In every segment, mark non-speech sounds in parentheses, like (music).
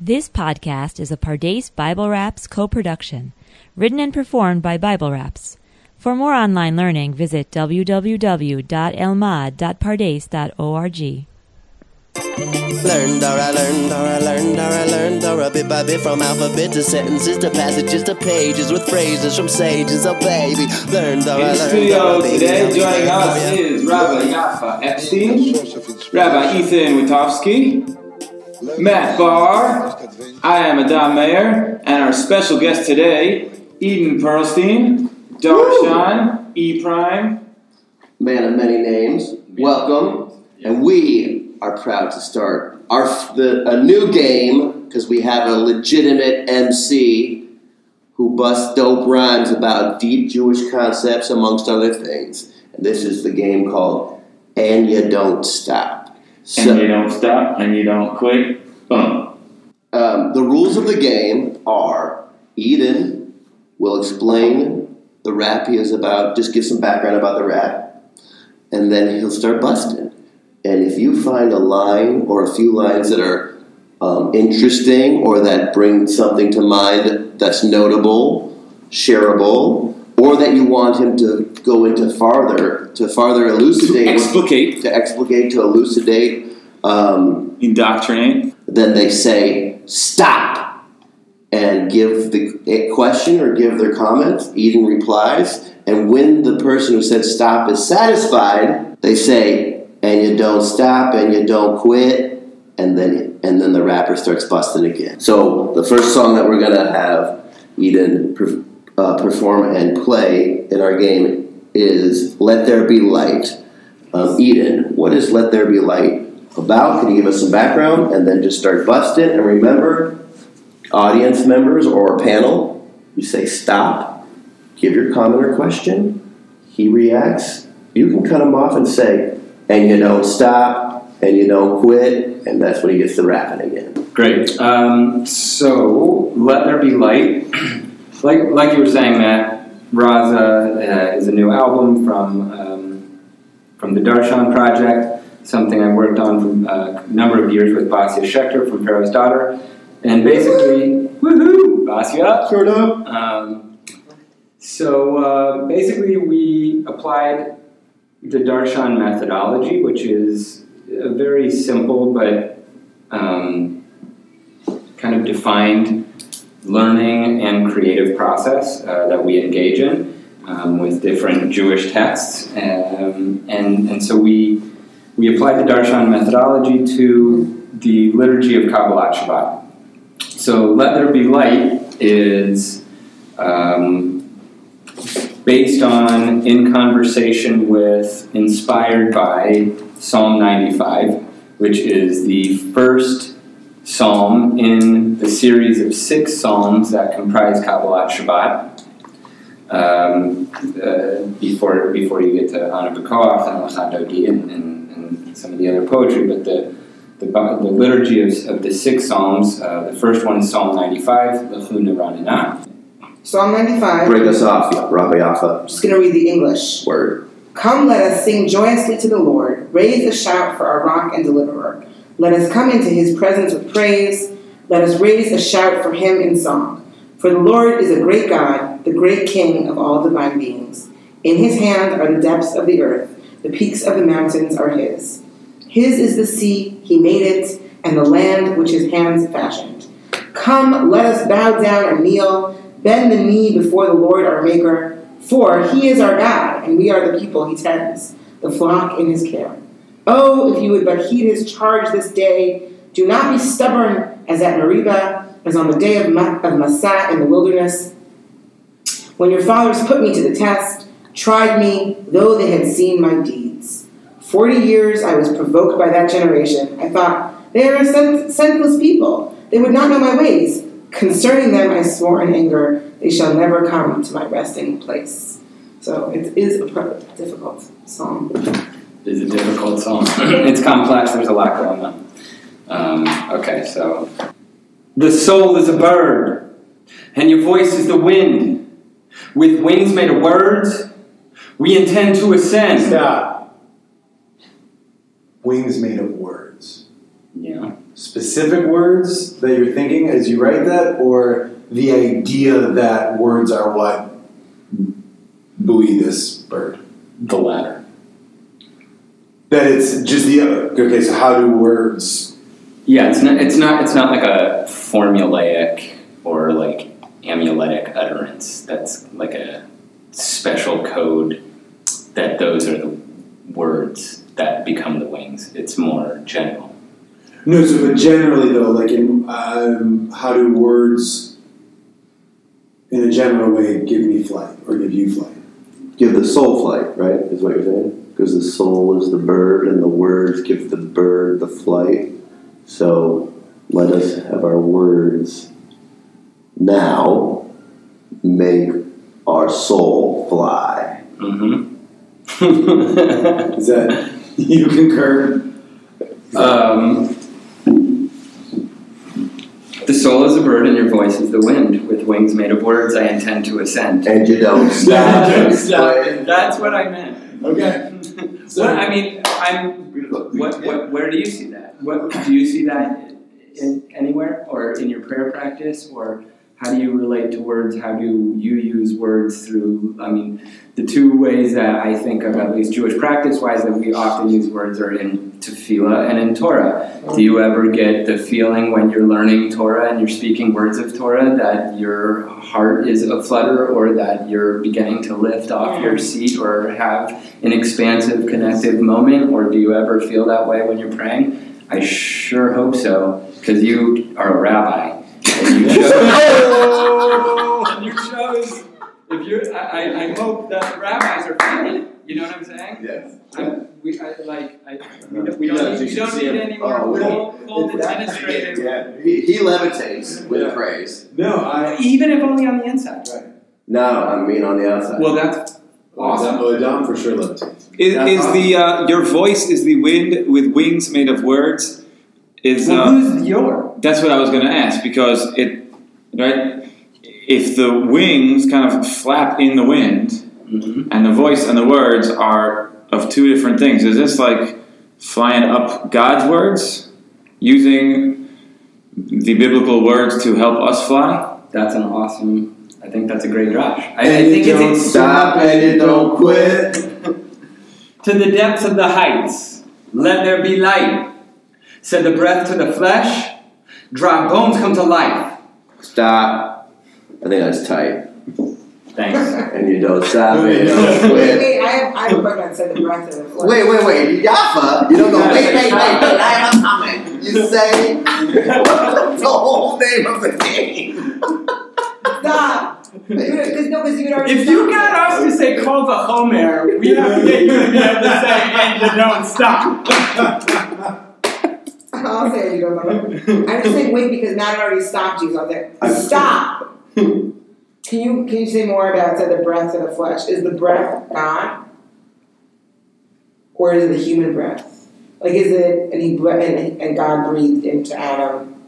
This podcast is a Pardes Bible Raps co-production, written and performed by Bible Raps. For more online learning, visit www.elmad.pardes.org. Learned or I learned or I learned or I learned or a bit by bit from alphabet to sentences to passages to pages with phrases from sages. Oh baby, learned or In I the learned. studio or a baby, today, I'll be joining there us for ya. is Rabbi Yaffa Epstein, Rabbi Ethan Witowski, Matt Barr, I am Adam Mayer, and our special guest today, Eden Pearlstein, Darshan, E Prime. Man of many names, welcome, and we are proud to start our the, a new game because we have a legitimate MC who busts dope rhymes about deep Jewish concepts amongst other things. And this is the game called "And You Don't Stop." So, And you don't stop and you don't quit. Boom. Um, the rules of the game are Eden will explain the rap he is about, just give some background about the rap, and then he'll start busting. And if you find a line or a few lines that are um, interesting or that bring something to mind that's notable, shareable, or that you want him to go into farther, to farther elucidate, Explicate, to explicate, to elucidate, um, indoctrinate. then they say stop and give the question or give their comments. Eden replies, and when the person who said stop is satisfied, they say, "And you don't stop, and you don't quit," and then and then the rapper starts busting again. So the first song that we're gonna have Eden uh, perform and play in our game is "Let There Be Light." Um, Eden, what is "Let There Be Light"? about? Can you give us some background and then just start busting? And remember, audience members or panel, you say stop, give your comment or question. He reacts. You can cut him off and say, and you don't stop, and you don't quit, and that's when he gets to rapping again. Great. Um, so, Let There Be Light. (clears throat) like, like you were saying, Matt, Raza uh, is a new album from, um, from the Darshan Project, something I worked on for uh, a number of years with Basia Schechter from Pharaoh's Daughter. And basically, woohoo, Basia! Turn up. Um, so uh, basically, we applied the Darshan methodology, which is a very simple but um, kind of defined learning and creative process uh, that we engage in um, with different Jewish texts. Um, and, and so we, we applied the Darshan methodology to the liturgy of Kabbalat Shabbat. So, Let There Be Light is um, based on, in conversation with, inspired by Psalm 95, which is the first psalm in the series of six psalms that comprise Kabbalat Shabbat. Um, uh, before before you get to Ana B'Koach and Lecha Dodi and, and, and some of the other poetry, but the the, the liturgy of, of the six psalms. Uh, the first one is Psalm 95, Lechu Neranina. Psalm 95. Break us off, Rabbi Yaffa. I'm just going to read the English. Word. Come, let us sing joyously to the Lord. Raise a shout for our rock and deliverer. Let us come into his presence with praise. Let us raise a shout for him in song. For the Lord is a great God, the great King of all divine beings. In his hand are the depths of the earth, the peaks of the mountains are his. His is the sea, he made it, and the land which his hands fashioned. Come, let us bow down and kneel, bend the knee before the Lord our Maker, for he is our God, and we are the people he tends, the flock in his care. Oh, if you would but heed his charge this day, do not be stubborn as at Meribah, as on the day of, Ma- of Massah in the wilderness, when your fathers put me to the test, tried me, though they had seen my deeds. Forty years I was provoked by that generation. I thought, they are a sen- senseless people. They would not know my ways. Concerning them I swore in anger, they shall never come to my resting place. So it is a difficult psalm. It is a difficult song. (laughs) it's complex, there's a lot going on. Um, okay, so. The soul is a bird, and your voice is the wind. With wings made of words, we intend to ascend. Stop. Wings made of words. Yeah. specific words that you're thinking as you write that, or the idea that words are what buoy this bird? The latter. That it's just the other. okay. So how do words? Yeah, it's not. It's not. It's not like a formulaic or like amuletic utterance. That's like a special code. That those are the words that become the wings. It's more general. No, so but generally though, like in um, how do words, in a general way, give me flight or give you flight? Give the soul flight, right? Is what you're saying? Because the soul is the bird, and the words give the bird the flight. So let us have our words now make our soul fly. Mm-hmm. Is that you concur? um, the soul is a bird and your voice is the wind. With wings made of words, I intend to ascend. And you don't stop. Stop. (laughs) That's what I meant. Okay. So- I mean, I'm. What, what, where do you see that? What do you see that in anywhere or in your prayer practice or how do you relate to words? How do you use words through? I mean, the two ways that I think of at least Jewish practice-wise that we often use words are in tefillah and in Torah. Do you ever get the feeling when you're learning Torah and you're speaking words of Torah that your heart is aflutter or that you're beginning to lift off your seat or have an expansive, connective moment? Or do you ever feel that way when you're praying? I sure hope so, because you are a rabbi. And you chose, and (laughs) you chose if you're, I, I- I hope that rabbis are feeling it. You know what I'm saying? Yes. I'm, we, I, like, I, we don't, we don't need, we don't need any more Oh, cold, cold that- administrative. Yeah. He, he levitates with Yeah. praise. No, I. Even if only on the inside. Right. No, I mean on the outside. Well, that's Awesome. Oh, Adam for sure levitates. is, That's is the uh, your voice is the wind with wings made of words. Is Well, uh, who's your? That's what I was going to ask because it, right? If the wings kind of flap in the wind Mm-hmm. and the voice and the words are of two different things, is this like flying up God's words using the biblical words to help us fly? That's an awesome. I think that's a great Josh. I, I and think you don't it's stop and you don't quit. (laughs) to the depths of the heights. Let there be light. Said the breath to the flesh. Dry bones come to life. Stop. I think that's tight. Thanks. (laughs) And you don't stop and you don't Wait, quit. wait, I have, I have a question that said the breath of the flesh. Wait, wait, wait. Yafa. You don't go, wait, wait, wait, wait. I have a comment. You say (laughs) the whole name of the game. Stop! Because no, because you had already If you stopped. got us to say call the Homer, we have to get you to be able to say and you don't stop. (laughs) I'll say it, you don't know. I'm just saying wait because Matt already stopped you, so I was like, stop! Can you can you say more about say the breath of the flesh? Is the breath God? Or is it the human breath? Like is it and he and, and God breathed into Adam?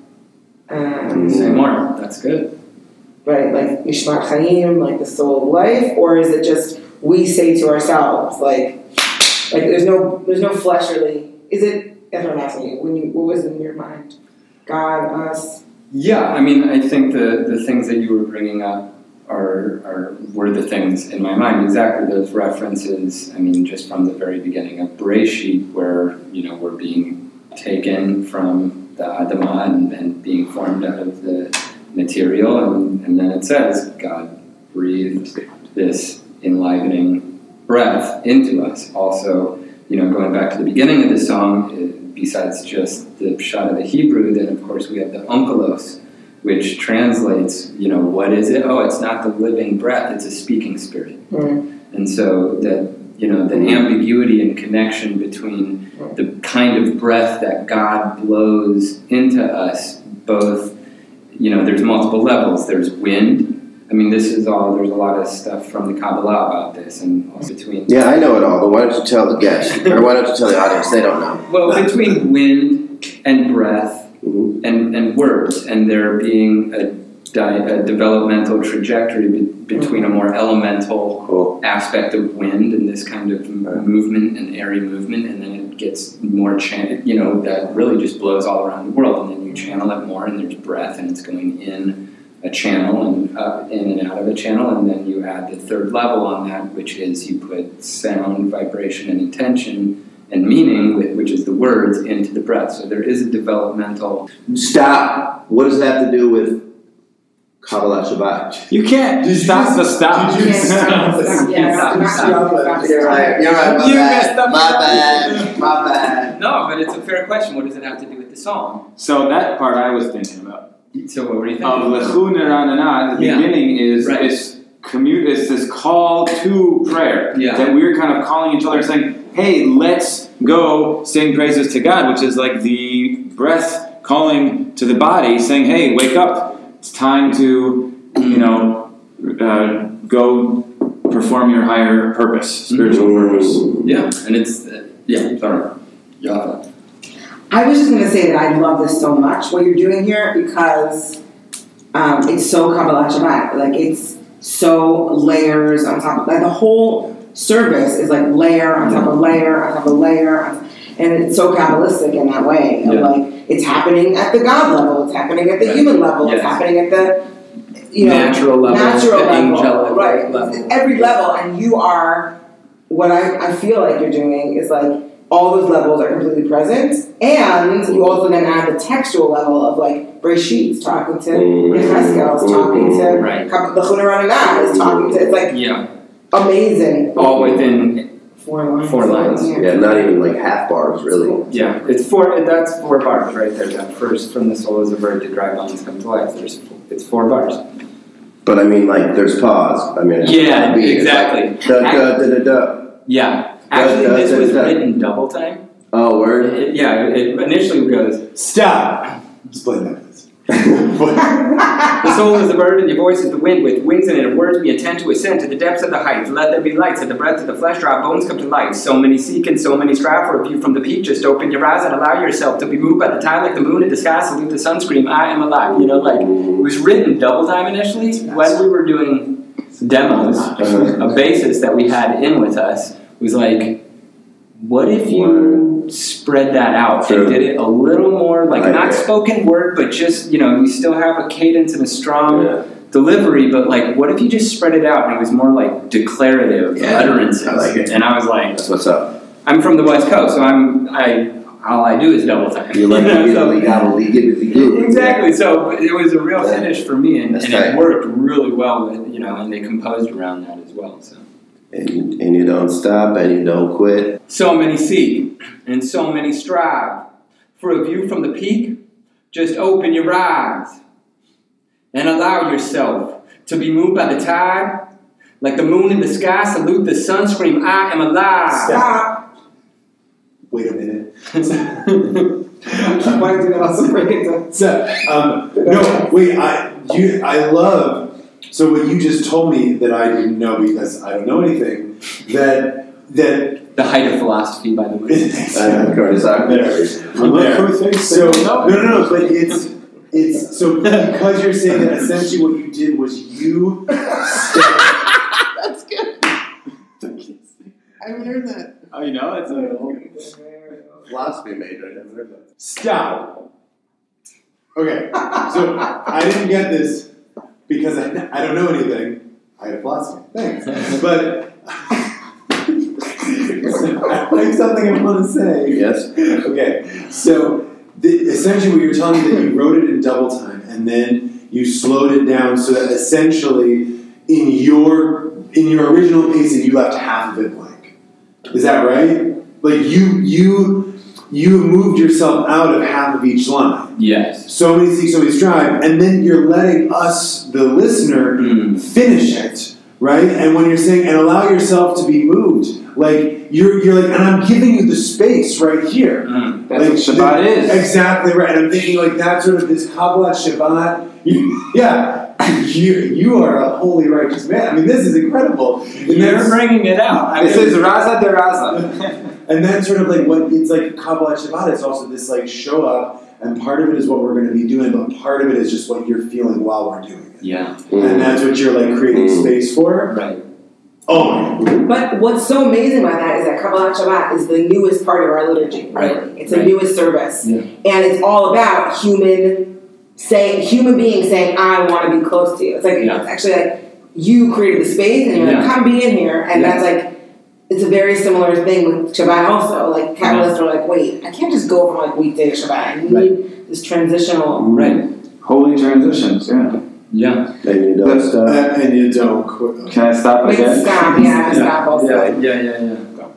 Um, Say more. That's good. right, like Nishmat Chaim, like the soul of life, or is it just we say to ourselves, like, like there's no there's no fleshly. Is it? That's what I'm asking you. When you what was in your mind? God, us. Yeah, I mean, I think the, the things that you were bringing up are, are were the things in my mind. Exactly those references. I mean, just from the very beginning of Bereshit, where you know we're being taken from the Adamah and, and being formed out of the material, and, and then it says God breathed this enlivening breath into us. Also, you know, going back to the beginning of the song, it, besides just the pshat of the Hebrew, then of course we have the onkelos, which translates, you know, what is it? Oh, it's not the living breath; it's a speaking spirit. Mm. And so that you know the ambiguity and connection between the kind of breath that God blows into us, both you know, there's multiple levels. There's wind. I mean, this is all. There's a lot of stuff from the Kabbalah about this, and also between Yeah, I know it all, but why don't you tell the guests? Or why don't you tell the audience? They don't know. well between wind and breath Mhm. and, and words, and there being a, di- a developmental trajectory be- between a more elemental Cool. aspect of wind and this kind of Right. movement and airy movement, and then it it gets more chan you know, that really just blows all around the world. And then you channel it more, and there's breath, and it's going in a channel and up in and out of a channel. And then you add the third level on that, which is you put sound, vibration, and intention and meaning, which is the words, into the breath. So there is a developmental. Stop. What does that have to do with Kabbalat Shabbat? You can't Did stop just- the stop. did you Can't (laughs) stop stop, it? stop, You're right. You're right. My You bad. messed up. My bad. My bad. No, but it's a fair question. What does it have to do with the song? So that part I was thinking about. So what were you thinking? Of? Lechu Neranana, the Yeah. beginning is Right. this commute is this call to prayer. Yeah. That we're kind of calling each other and saying, Hey, let's go sing praises to God, which is like the breath calling to the body, saying, Hey, wake up. It's time to, you know, uh, go perform your higher purpose, spiritual purpose. Yeah, and it's uh, yeah. Sorry. Yeah. I was just going to say that I love this so much, what you're doing here, because um, it's so Kabbalat Shabbat. Like, it's so layers on top of, like, the whole service is like layer on top of layer on top of layer. And it's so Kabbalistic in that way. Yeah. like, it's happening at the God level, it's happening at the Right. human level, it's happening at the, you know, natural level, natural level, right? level. Every level, and you are what I, I feel like you're doing is like all those levels are completely present, and you also then add the textual level of like Breshit's talking to Mhm. Yecheskel's talking to Right. The Chunaranana is talking to. It's like Yeah, amazing. all within Four lines. Four lines. Yeah, not even like half bars, really. yeah. It's four. That's four bars right there. That first from the soul is a bird to dry bones come to life. There's it's four bars. But I mean, like, there's pause. I mean, Yeah, not a beat. It's exactly. like, Da, da, da, da, da. Yeah, actually, Da, da, this was da. written double time. Oh, word. It- yeah, it initially goes. Stop. Explain that, please. The soul is the bird, and your voice is the wind with wings in it. Of words we intend to ascend to the depths of the heights. Let there be lights. At the breath of the flesh, dry bones come to life. So many seek and so many strive for a view from the peak. Just open your eyes and allow yourself to be moved by the tide like the moon in the sky. Salute the sun, scream, I am alive. You know, like it was written double time initially when we were doing demos. A basis that we had in with us was like, what if you spread that out True. and did it a little more like not spoken word, but just you know you still have a cadence and a strong Yeah. delivery, but like what if you just spread it out and it was more like declarative Yeah, utterances? I like. And I was like, That's what's up. I'm from the West Coast, so I'm I all I do is double time. You like (laughs) get gotta give it to you. Exactly. So it was a real Yeah. finish for me, and, and it worked really well with you know, and they composed around that as well. So. And, and you don't stop and you don't quit. So many seek, and so many strive. For a view from the peak, just open your eyes and allow yourself to be moved by the tide. Like the moon in the sky, salute the sun, scream, I am alive. Stop. Wait a minute. I wanted to also break it down. So, um, no, wait. I you. I love. So what you just told me that I didn't know because I don't know anything. That that. the height of philosophy, by the way. (laughs) Uh, Curtis, I'm There. I'm there. So no, no, no. But it's it's so (laughs) because you're saying that essentially what you did was you. (laughs) That's good. I haven't heard that. Oh, you know, it's a Philosophy major. I haven't heard that. Stop. Okay, so I didn't get this because I, I don't know anything. I had philosophy. Thanks. But (laughs) I have something I want to say. Yes. Okay, so the, essentially, what you're telling me that you wrote it in double time and then you slowed it down so that essentially, in your in your original pacing, you left half of it blank. Is that right? Like you you you moved yourself out of half of each line. Yes. So many seek, so many strive, and then you're letting us, the listener, Mm. finish it, right? And when you're saying, and allow yourself to be moved, like you're, you're like, and I'm giving you the space right here. Mm. That's what Shabbat the- is. Exactly right. And I'm thinking like that sort of this Kabbalat Shabbat. You, (laughs) yeah, (laughs) you you are a holy righteous man. I mean, this is incredible. And You're bringing it out. I This mean, is (laughs) Raza de Raza. And that's sort of like what it's like Kabbalat Shabbat is also this like show up, and part of it is what we're going to be doing, but part of it is just what you're feeling while we're doing it. yeah. And that's what you're like creating Mm. space for. Right. Oh, my. But what's so amazing about that is that Kabbalat Shabbat is the newest part of our liturgy. Right, really. It's the right. newest service. Yeah. And it's all about human saying human beings saying, I want to be close to you. It's like Yeah. it's actually like you created the space and you're like, come be in here and Yeah. that's like it's a very similar thing with Shabbat also. Like Kabbalists are like, wait, I can't just go from like weekday to Shabbat. I need Right. this transitional Right. Holy transitions, yeah. Yeah. And you don't stop. Uh, and you don't quit. Can I stop Wait, again? stop, yeah, stop also. Yeah. Yeah. Yeah. Yeah.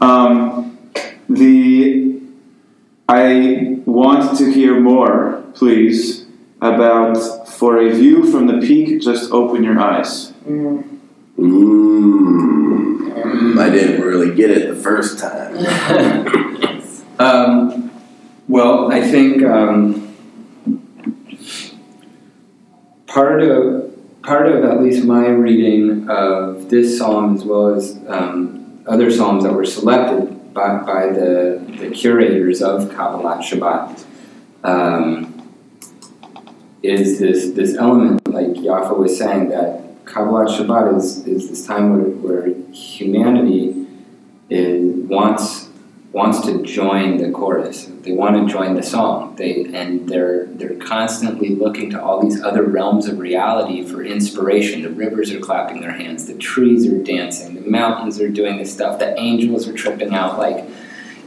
Um, the I want to hear more, please, about for a view from the peak. Just open your eyes. Mm. Mmm. I didn't really get it the first time. (laughs) um, well, I think um, part of part of at least my reading of this psalm, as well as um, other psalms that were selected by, by the, the curators of Kabbalat Shabbat, um, is this this element, like Yafa was saying, that Kabbalat Shabbat is, is this time where, where humanity is, wants wants to join the chorus. They want to join the song. They and they're they're constantly looking to all these other realms of reality for inspiration. The rivers are clapping their hands. The trees are dancing. The mountains are doing this stuff. The angels are tripping out. Like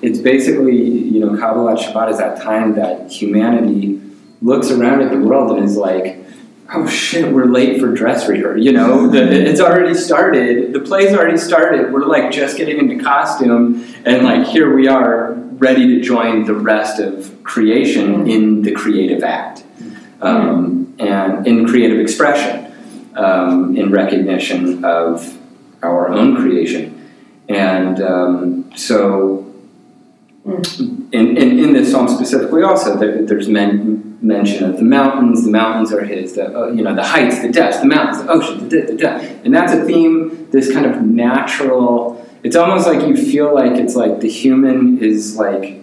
it's basically you know Kabbalat Shabbat is that time that humanity looks around at the world and is like. Oh shit, we're late for dress rehearsal. You know, the, it's already started. The play's already started. We're like just getting into costume and like here we are ready to join the rest of creation in the creative act um, and in creative expression um, in recognition of our own creation and um, so in, in, in this psalm specifically also there, there's men, mention of the mountains the mountains are his the, uh, you know the heights the depths the mountains the ocean the, the, and that's a theme this kind of natural it's almost like you feel like it's like the human is like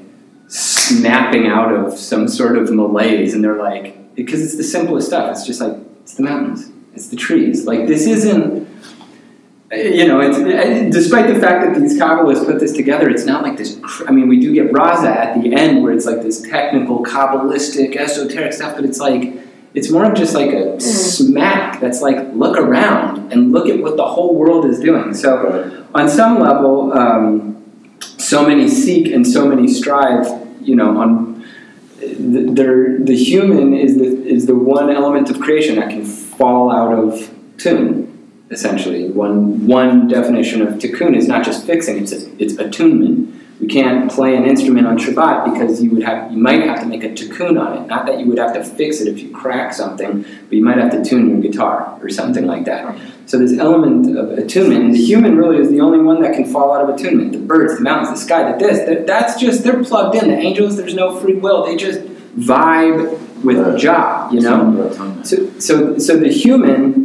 snapping out of some sort of malaise and they're like because it's the simplest stuff it's just like it's the mountains it's the trees. Like this isn't you know it's despite the fact that these kabbalists put this together it's not like this cr- i mean we do get raza at the end where it's like this technical kabbalistic esoteric stuff but it's like it's more of just like a smack that's like look around and look at what the whole world is doing so on some level, um, so many seek and so many strive. You know, on the, the human is the is the one element of creation that can fall out of tune. Essentially, one one definition of tikkun is not just fixing; it's it's attunement. You can't play an instrument on Shabbat because you would have you might have to make a tikkun on it. Not that you would have to fix it if you crack something, but you might have to tune your guitar or something like that. So this element of attunement, the human really is the only one that can fall out of attunement. The birds, the mountains, the sky, the this, that, that's just they're plugged in. The angels, there's no free will. They just vibe with Right. job, you know. So so so the human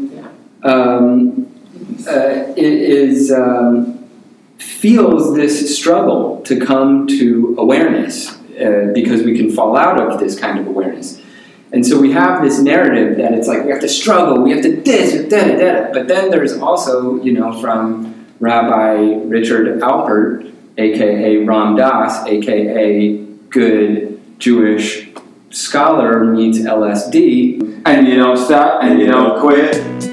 um, uh, is um, feels this struggle to come to awareness uh, because we can fall out of this kind of awareness. And so we have this narrative that it's like we have to struggle, we have to this, da da da. But then there's also, you know, from Rabbi Richard Alpert, aka Ram Dass, aka good Jewish scholar meets LSD. And you don't stop and you don't quit.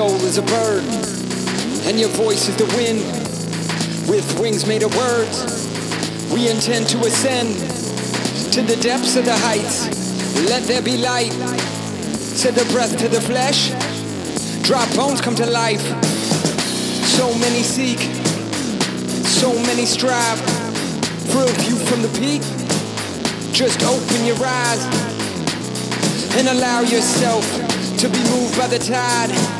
Soul is a bird, and your voice is the wind. With wings made of words, we intend to ascend to the depths of the heights. Let there be light. Said the breath to the flesh. Drop bones come to life. So many seek, so many strive for a view from the peak. Just open your eyes and allow yourself to be moved by the tide.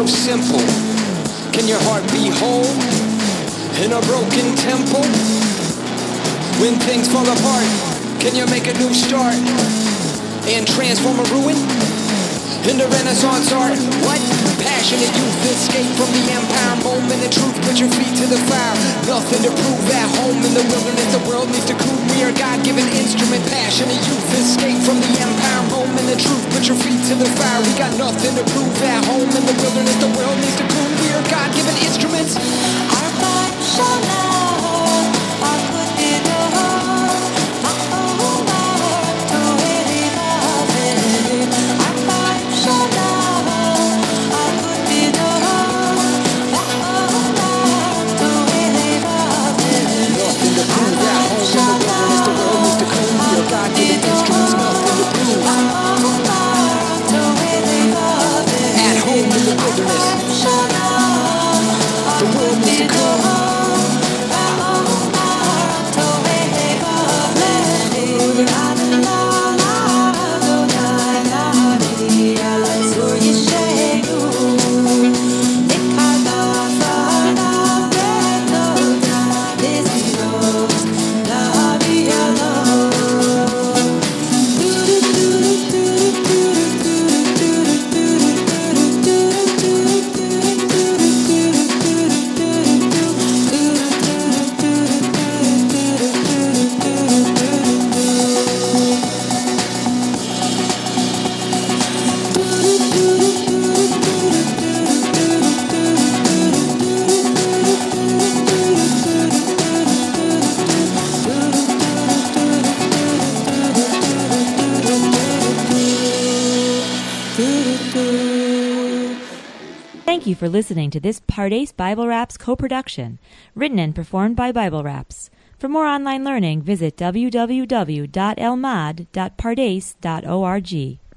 so simple. Can your heart be whole in a broken temple? When things fall apart, can you make a new start and transform a ruin into Renaissance art? What? Passionate youth escape from the empire moment of truth. Put your feet to the fire. Nothing to prove at home in the wilderness. The world needs to cool. We are God-given instrument. Passionate youth escape from the empire moment of truth. Put your feet to the fire. We got nothing to prove at home in the wilderness. The world needs to cool. We are God-given instruments. Our fire shall for listening to this Pardes Bible Raps co-production, written and performed by Bible Raps. For more online learning, visit www.elmad.pardes.org.